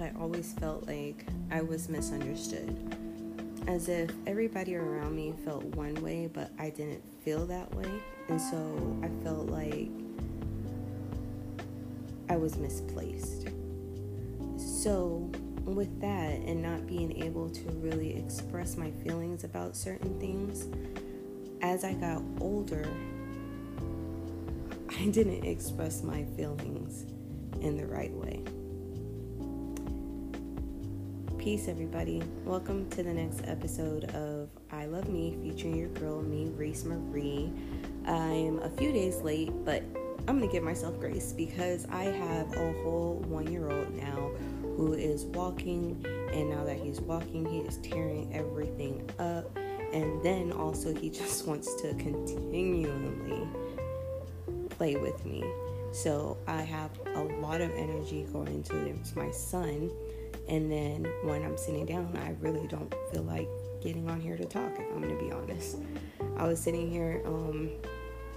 I always felt like I was misunderstood. As if everybody around me felt one way, but I didn't feel that way. And so I felt like I was misplaced. So, with that, and not being able to really express my feelings about certain things, as I got older, I didn't express my feelings in the right way. Peace, everybody. Welcome to the next episode of I Love Me, featuring your girl, me, Reese Marie. I'm a few days late, but I'm gonna give myself grace because I have a whole one year old now who is walking, and now that he's walking, he is tearing everything up. And then also, he just wants to continually play with me. So I have a lot of energy going into my son. And then when I'm sitting down, I really don't feel like getting on here to talk, I'm to be honest. I was sitting here um,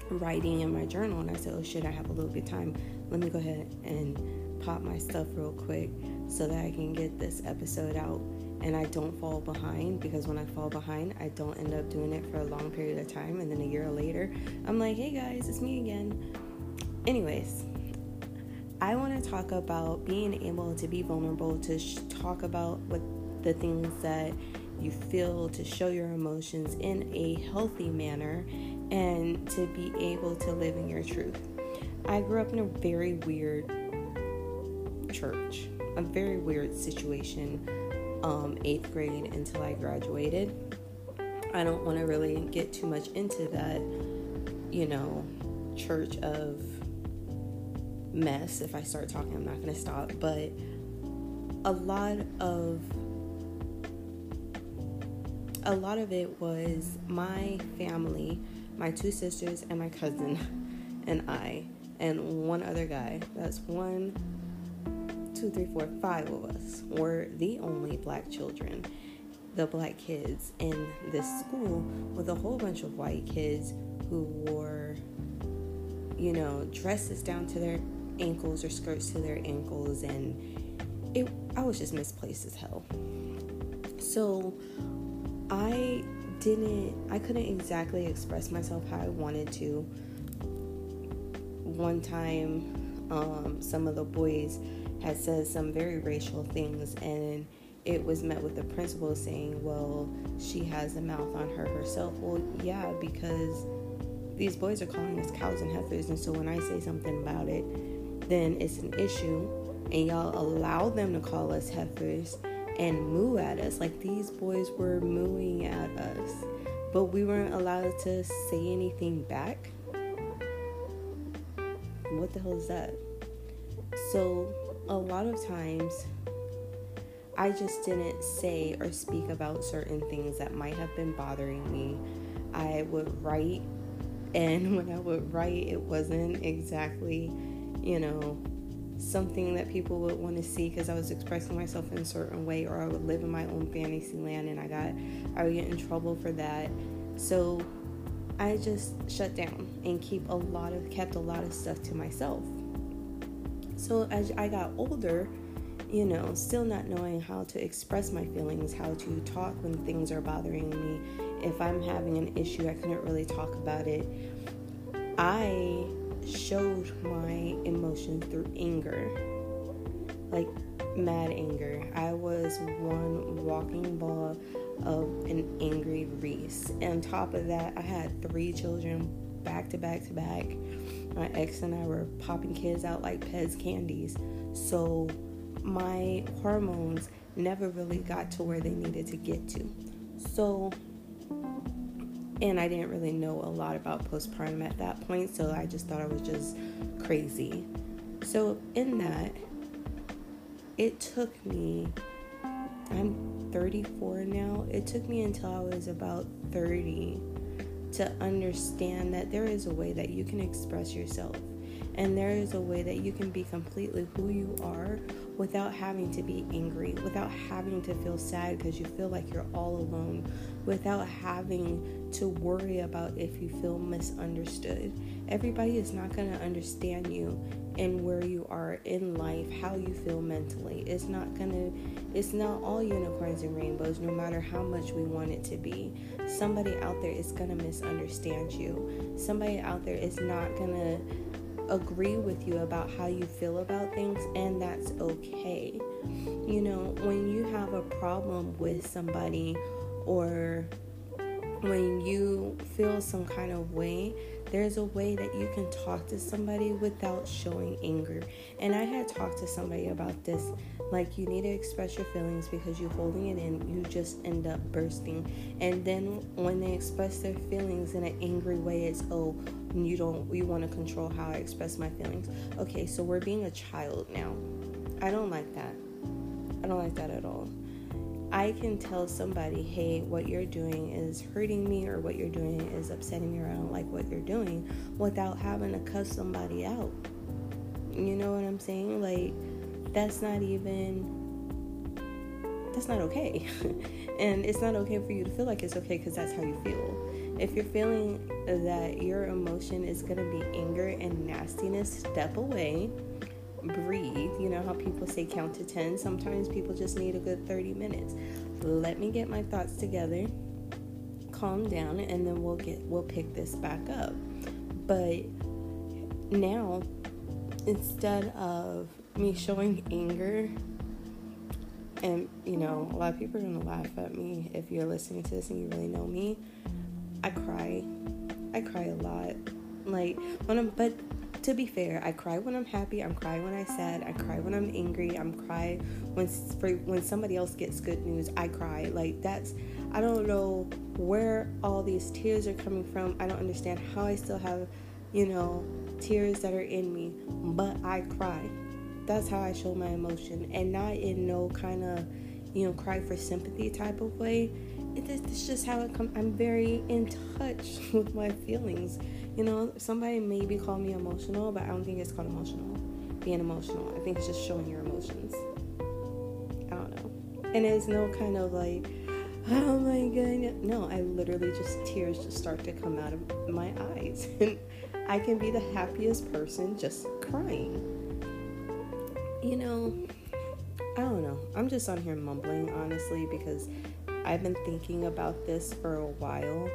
writing in my journal and I said, oh shit, I have a little bit of time. Let me go ahead and pop my stuff real quick so that I can get this episode out and I don't fall behind because when I fall behind, I don't end up doing it for a long period of time. And then a year later, I'm like, hey guys, it's me again. Anyways, I want to talk about being able to be vulnerable, to sh- talk about what the things that you feel, to show your emotions in a healthy manner, and to be able to live in your truth. I grew up in a very weird church, a very weird situation um, eighth grade until I graduated. I don't want to really get too much into that, you know, church of mess. If I start talking, I'm not going to stop. But a lot of a lot of it was my family, my two sisters and my cousin and I and one other guy. That's one, two, three, four, five of us were the only black children, the black kids in this school with a whole bunch of white kids who wore, you know, dresses down to their ankles or skirts to their ankles, and it I was just misplaced as hell. So I didn't, I couldn't exactly express myself how I wanted to. One time, um, some of the boys had said some very racial things, and it was met with the principal saying, Well, she has a mouth on her herself. Well, yeah, because these boys are calling us cows and heifers, and so when I say something about it, then it's an issue, and y'all allow them to call us heifers and moo at us. Like these boys were mooing at us, but we weren't allowed to say anything back. What the hell is that? So, a lot of times, I just didn't say or speak about certain things that might have been bothering me. I would write, and when I would write, it wasn't exactly, you know, something that people would want to see because I was expressing myself in a certain way, or I would live in my own fantasy land and I got, I would get in trouble for that. So I just shut down and keep a lot of, kept a lot of stuff to myself. So as I got older, you know, still not knowing how to express my feelings, how to talk when things are bothering me. If I'm having an issue, I couldn't really talk about it. I showed my emotions through anger, like mad anger. I was one walking ball of an angry Reese. And on top of that, I had three children back to back to back. My ex and I were popping kids out like Pez candies. So my hormones never really got to where they needed to get to. So and I didn't really know a lot about postpartum at that point, so I just thought I was just crazy. So, in that, it took me, I'm 34 now, it took me until I was about 30 to understand that there is a way that you can express yourself. And there is a way that you can be completely who you are without having to be angry, without having to feel sad because you feel like you're all alone, without having to worry about if you feel misunderstood. Everybody is not going to understand you and where you are in life, how you feel mentally. It's not going to, it's not all unicorns and rainbows, no matter how much we want it to be. Somebody out there is going to misunderstand you. Somebody out there is not going to agree with you about how you feel about things, and that's okay. You know, when you have a problem with somebody or when you feel some kind of way, there's a way that you can talk to somebody without showing anger. And I had talked to somebody about this. Like, you need to express your feelings because you're holding it in, you just end up bursting. And then when they express their feelings in an angry way, it's, oh, you don't, you want to control how I express my feelings. Okay, so we're being a child now. I don't like that. I don't like that at all. I can tell somebody, hey, what you're doing is hurting me or what you're doing is upsetting me or I don't like what you're doing without having to cuss somebody out. You know what I'm saying? Like, that's not even, that's not okay. and it's not okay for you to feel like it's okay because that's how you feel. If you're feeling that your emotion is going to be anger and nastiness, step away breathe. You know how people say count to 10? Sometimes people just need a good 30 minutes. Let me get my thoughts together, calm down, and then we'll get we'll pick this back up. But now instead of me showing anger and you know, a lot of people are gonna laugh at me if you're listening to this and you really know me. I cry. I cry a lot. Like when I'm but to be fair, I cry when I'm happy. I'm cry when I'm sad. I cry when I'm angry. I'm cry when when somebody else gets good news. I cry. Like that's I don't know where all these tears are coming from. I don't understand how I still have, you know, tears that are in me, but I cry. That's how I show my emotion, and not in no kind of, you know, cry for sympathy type of way. It's just how it comes. I'm very in touch with my feelings you know, somebody maybe call me emotional, but I don't think it's called emotional. Being emotional. I think it's just showing your emotions. I don't know. And it's no kind of like, oh my goodness. No, I literally just tears just start to come out of my eyes. And I can be the happiest person just crying. You know, I don't know. I'm just on here mumbling honestly because I've been thinking about this for a while.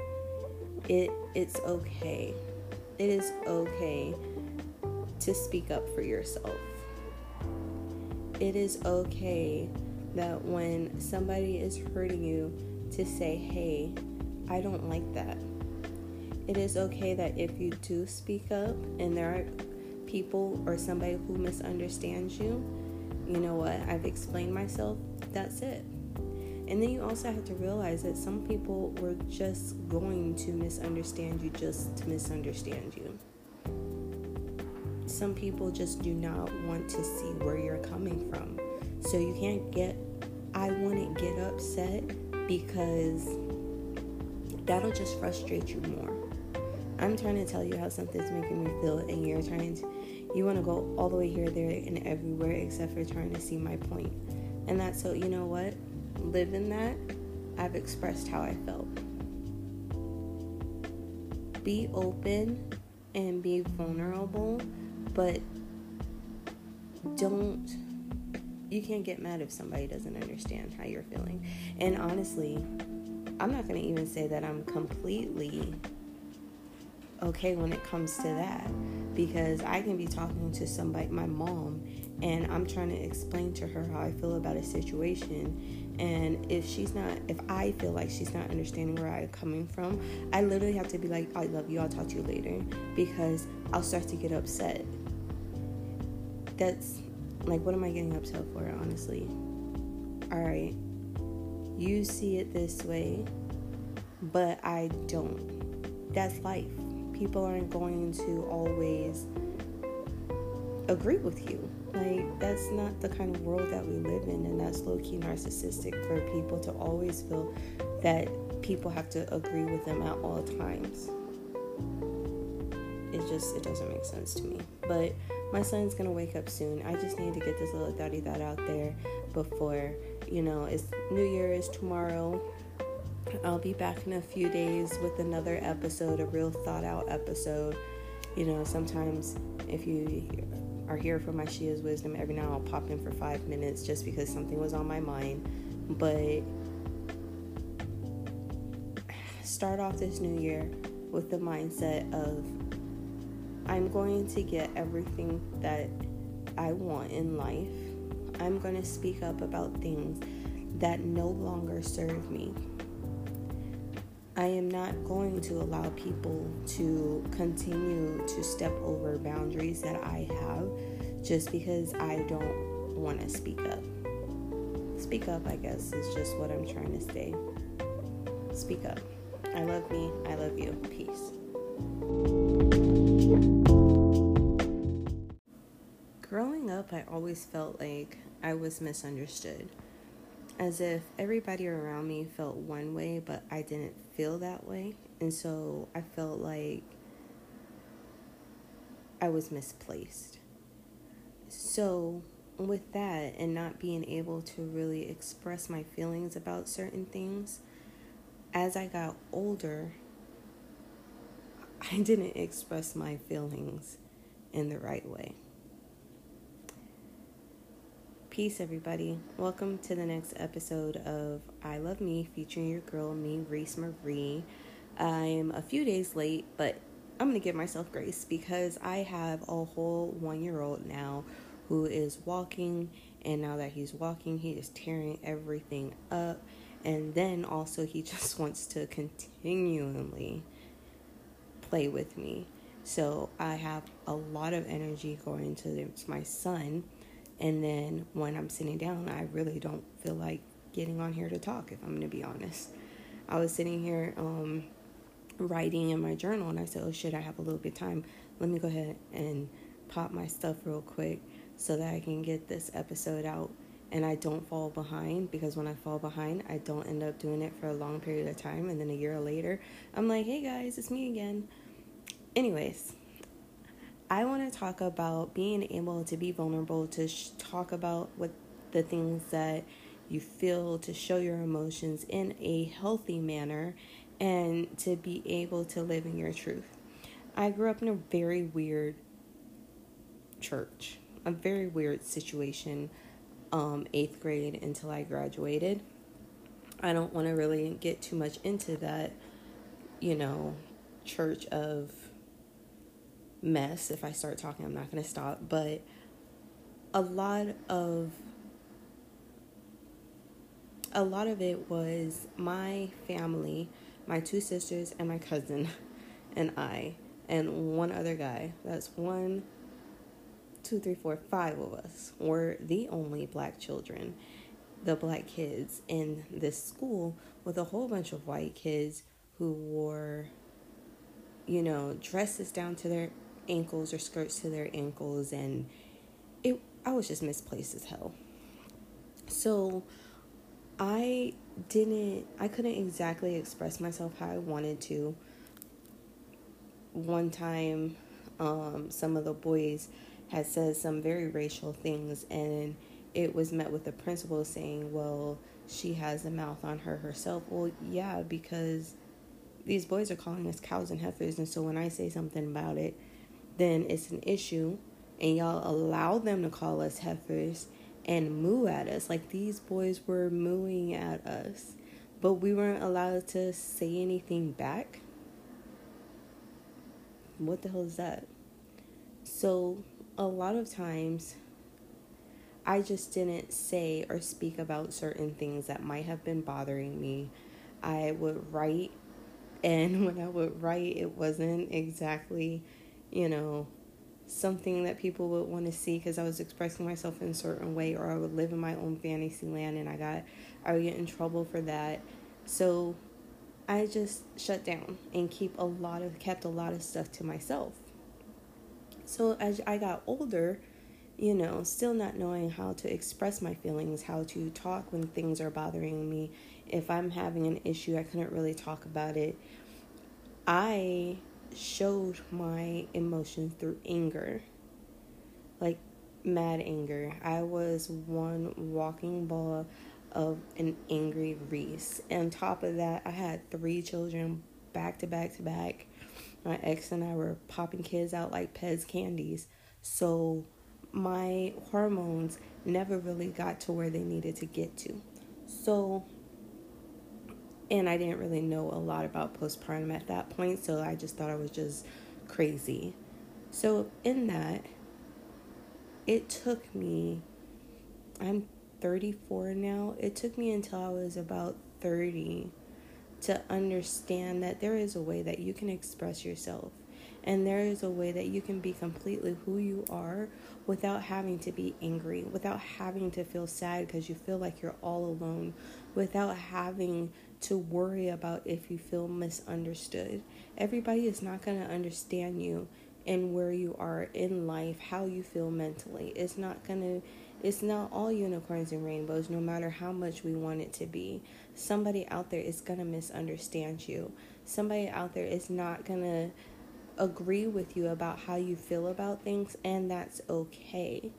It it's okay it is okay to speak up for yourself. It is okay that when somebody is hurting you, to say, hey, I don't like that. It is okay that if you do speak up and there are people or somebody who misunderstands you, you know what, I've explained myself, that's it. And then you also have to realize that some people were just going to misunderstand you just to misunderstand you. Some people just do not want to see where you're coming from. So you can't get, I wouldn't get upset because that'll just frustrate you more. I'm trying to tell you how something's making me feel, and you're trying to, you want to go all the way here, there, and everywhere except for trying to see my point. And that's so, you know what? Live in that, I've expressed how I felt. Be open and be vulnerable, but don't you can't get mad if somebody doesn't understand how you're feeling. And honestly, I'm not going to even say that I'm completely okay when it comes to that because I can be talking to somebody, my mom, and I'm trying to explain to her how I feel about a situation and if she's not, if I feel like she's not understanding where I'm coming from, I literally have to be like, I love you, I'll talk to you later. Because I'll start to get upset. That's like, what am I getting upset for, honestly? Alright, you see it this way, but I don't. That's life. People aren't going to always agree with you. Like, that's not the kind of world that we live in, and that's low key narcissistic for people to always feel that people have to agree with them at all times. It just it doesn't make sense to me. But my son's gonna wake up soon. I just need to get this little daddy that out there before you know it's New Year is tomorrow. I'll be back in a few days with another episode, a real thought out episode. You know, sometimes if you are here for my Shia's wisdom, every now I'll pop in for five minutes just because something was on my mind. But start off this new year with the mindset of I'm going to get everything that I want in life. I'm going to speak up about things that no longer serve me. I am not going to allow people to continue to step over boundaries that I have just because I don't want to speak up. Speak up, I guess, is just what I'm trying to say. Speak up. I love me. I love you. Peace. Growing up, I always felt like I was misunderstood. As if everybody around me felt one way, but I didn't feel that way. And so I felt like I was misplaced. So, with that, and not being able to really express my feelings about certain things, as I got older, I didn't express my feelings in the right way. Peace, everybody. Welcome to the next episode of I Love Me, featuring your girl, me, Reese Marie. I'm a few days late, but I'm going to give myself grace because I have a whole one year old now who is walking, and now that he's walking, he is tearing everything up and then also, he just wants to continually play with me. So I have a lot of energy going to my son. And then when I'm sitting down, I really don't feel like getting on here to talk, if I'm going to be honest. I was sitting here um, writing in my journal and I said, oh shit, I have a little bit of time. Let me go ahead and pop my stuff real quick so that I can get this episode out and I don't fall behind because when I fall behind, I don't end up doing it for a long period of time. And then a year later, I'm like, hey guys, it's me again. Anyways, I want to talk about being able to be vulnerable, to sh- talk about what the things that you feel, to show your emotions in a healthy manner, and to be able to live in your truth. I grew up in a very weird church, a very weird situation um, eighth grade until I graduated. I don't want to really get too much into that, you know, church of mess. If I start talking, I'm not going to stop. But a lot of a lot of it was my family, my two sisters and my cousin and I and one other guy. That's one, two, three, four, five of us were the only black children, the black kids in this school with a whole bunch of white kids who wore, you know, dresses down to their ankles or skirts to their ankles and it I was just misplaced as hell. So I didn't I couldn't exactly express myself how I wanted to. One time um, some of the boys had said some very racial things, and it was met with the principal saying, Well, she has a mouth on her herself. Well, yeah, because these boys are calling us cows and heifers, and so when I say something about it, then it's an issue, and y'all allow them to call us heifers and moo at us. Like these boys were mooing at us, but we weren't allowed to say anything back. What the hell is that? So a lot of times I just didn't say or speak about certain things that might have been bothering me. I would write, and when I would write, it wasn't exactly, you know, something that people would want to see because I was expressing myself in a certain way, or I would live in my own fantasy land, and I got, I would get in trouble for that. So I just shut down and keep a lot of kept a lot of stuff to myself. So as I got older, you know, still not knowing how to express my feelings, how to talk when things are bothering me. If I'm having an issue, I couldn't really talk about it. I showed my emotions through anger. Like mad anger. I was one walking ball of an angry Reese. And on top of that, I had three children back to back to back. My ex and I were popping kids out like Pez candies. So my hormones never really got to where they needed to get to. So, and I didn't really know a lot about postpartum at that point, so I just thought I was just crazy. So, in that, it took me, I'm 34 now, it took me until I was about 30 to understand that there is a way that you can express yourself and there is a way that you can be completely who you are without having to be angry, without having to feel sad because you feel like you're all alone, without having to worry about if you feel misunderstood. Everybody is not going to understand you and where you are in life, how you feel mentally. It's not going to it's not all unicorns and rainbows no matter how much we want it to be. Somebody out there is going to misunderstand you. Somebody out there is not going to agree with you about how you feel about things and that's okay.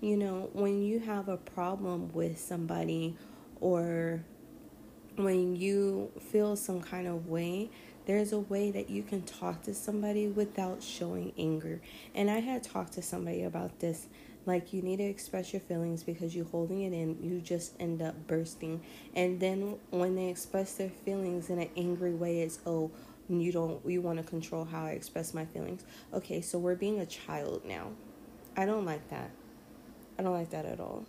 You know, when you have a problem with somebody or when you feel some kind of way, there's a way that you can talk to somebody without showing anger. And I had talked to somebody about this. Like, you need to express your feelings because you're holding it in, you just end up bursting. And then when they express their feelings in an angry way, it's, oh, you don't, you want to control how I express my feelings. Okay, so we're being a child now. I don't like that. I don't like that at all.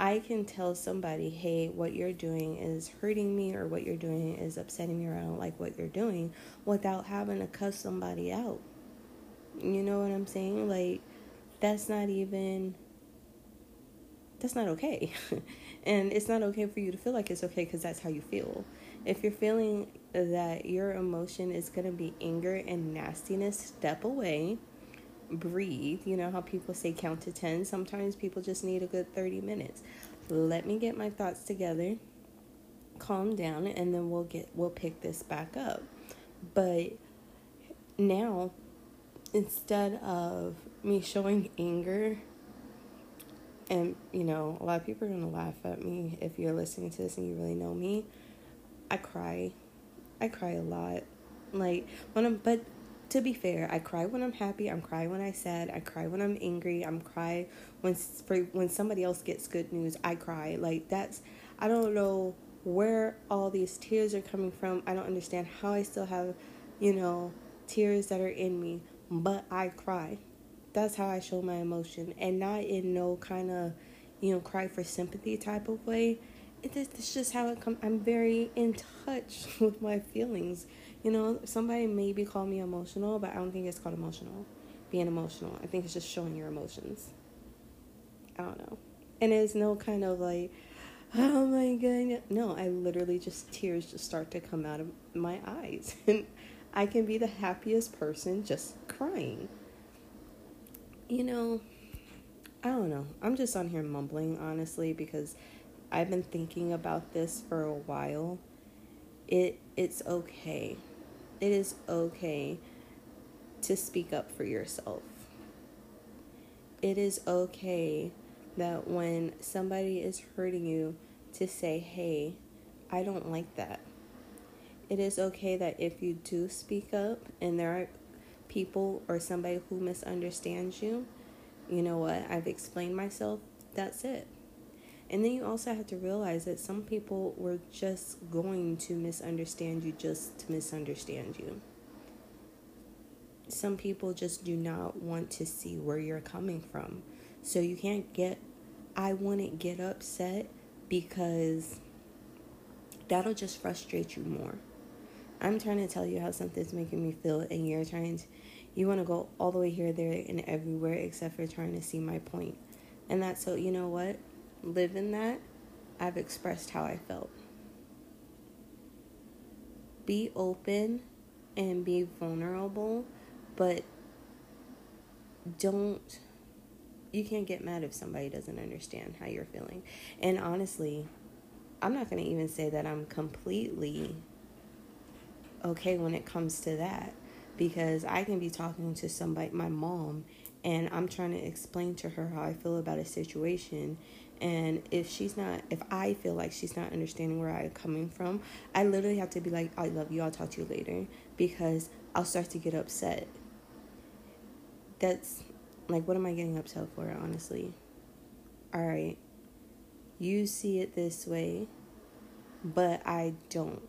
I can tell somebody, hey, what you're doing is hurting me or what you're doing is upsetting me or I don't like what you're doing without having to cuss somebody out. You know what I'm saying? Like, that's not even, that's not okay. and it's not okay for you to feel like it's okay because that's how you feel. If you're feeling that your emotion is going to be anger and nastiness, step away breathe. You know how people say count to 10? Sometimes people just need a good 30 minutes. Let me get my thoughts together, calm down, and then we'll get we'll pick this back up. But now instead of me showing anger and you know, a lot of people are going to laugh at me if you're listening to this and you really know me. I cry. I cry a lot. Like when I'm but to be fair, I cry when I'm happy. I'm cry when I'm sad. I cry when I'm angry. I'm cry when for when somebody else gets good news. I cry like that's. I don't know where all these tears are coming from. I don't understand how I still have, you know, tears that are in me, but I cry. That's how I show my emotion, and not in no kind of, you know, cry for sympathy type of way. It's just how it comes. I'm very in touch with my feelings you know, somebody maybe call me emotional, but I don't think it's called emotional. Being emotional. I think it's just showing your emotions. I don't know. And there's no kind of like, oh my god. No, I literally just tears just start to come out of my eyes. And I can be the happiest person just crying. You know, I don't know. I'm just on here mumbling honestly because I've been thinking about this for a while. It it's okay it is okay to speak up for yourself. It is okay that when somebody is hurting you, to say, hey, I don't like that. It is okay that if you do speak up and there are people or somebody who misunderstands you, you know what? I've explained myself. That's it. And then you also have to realize that some people were just going to misunderstand you just to misunderstand you. Some people just do not want to see where you're coming from. So you can't get, I wouldn't get upset because that'll just frustrate you more. I'm trying to tell you how something's making me feel, and you're trying to, you want to go all the way here, there, and everywhere except for trying to see my point. And that's so, you know what? Live in that, I've expressed how I felt. Be open and be vulnerable, but don't you can't get mad if somebody doesn't understand how you're feeling. And honestly, I'm not going to even say that I'm completely okay when it comes to that because I can be talking to somebody, my mom, and I'm trying to explain to her how I feel about a situation. And if she's not, if I feel like she's not understanding where I'm coming from, I literally have to be like, I love you, I'll talk to you later. Because I'll start to get upset. That's like, what am I getting upset for, honestly? All right, you see it this way, but I don't.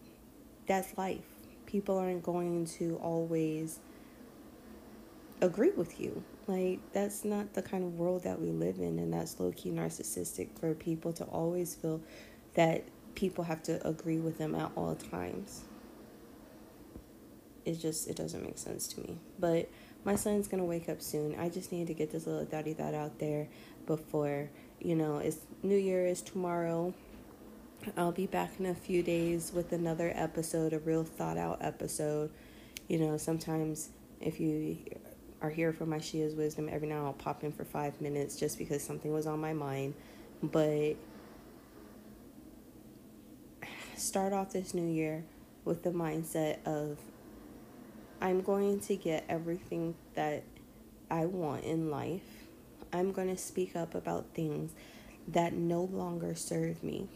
That's life. People aren't going to always agree with you. Like, that's not the kind of world that we live in, and that's low key narcissistic for people to always feel that people have to agree with them at all times. It just it doesn't make sense to me. But my son's gonna wake up soon. I just need to get this little daddy that out there before you know it's New Year is tomorrow. I'll be back in a few days with another episode, a real thought out episode. You know, sometimes if you are here for my Shia's wisdom, every now I'll pop in for five minutes just because something was on my mind. But start off this new year with the mindset of I'm going to get everything that I want in life. I'm going to speak up about things that no longer serve me.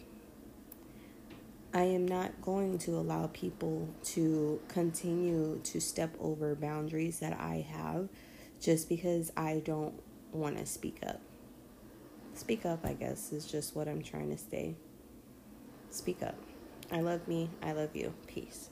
I am not going to allow people to continue to step over boundaries that I have just because I don't want to speak up. Speak up, I guess, is just what I'm trying to say. Speak up. I love me. I love you. Peace.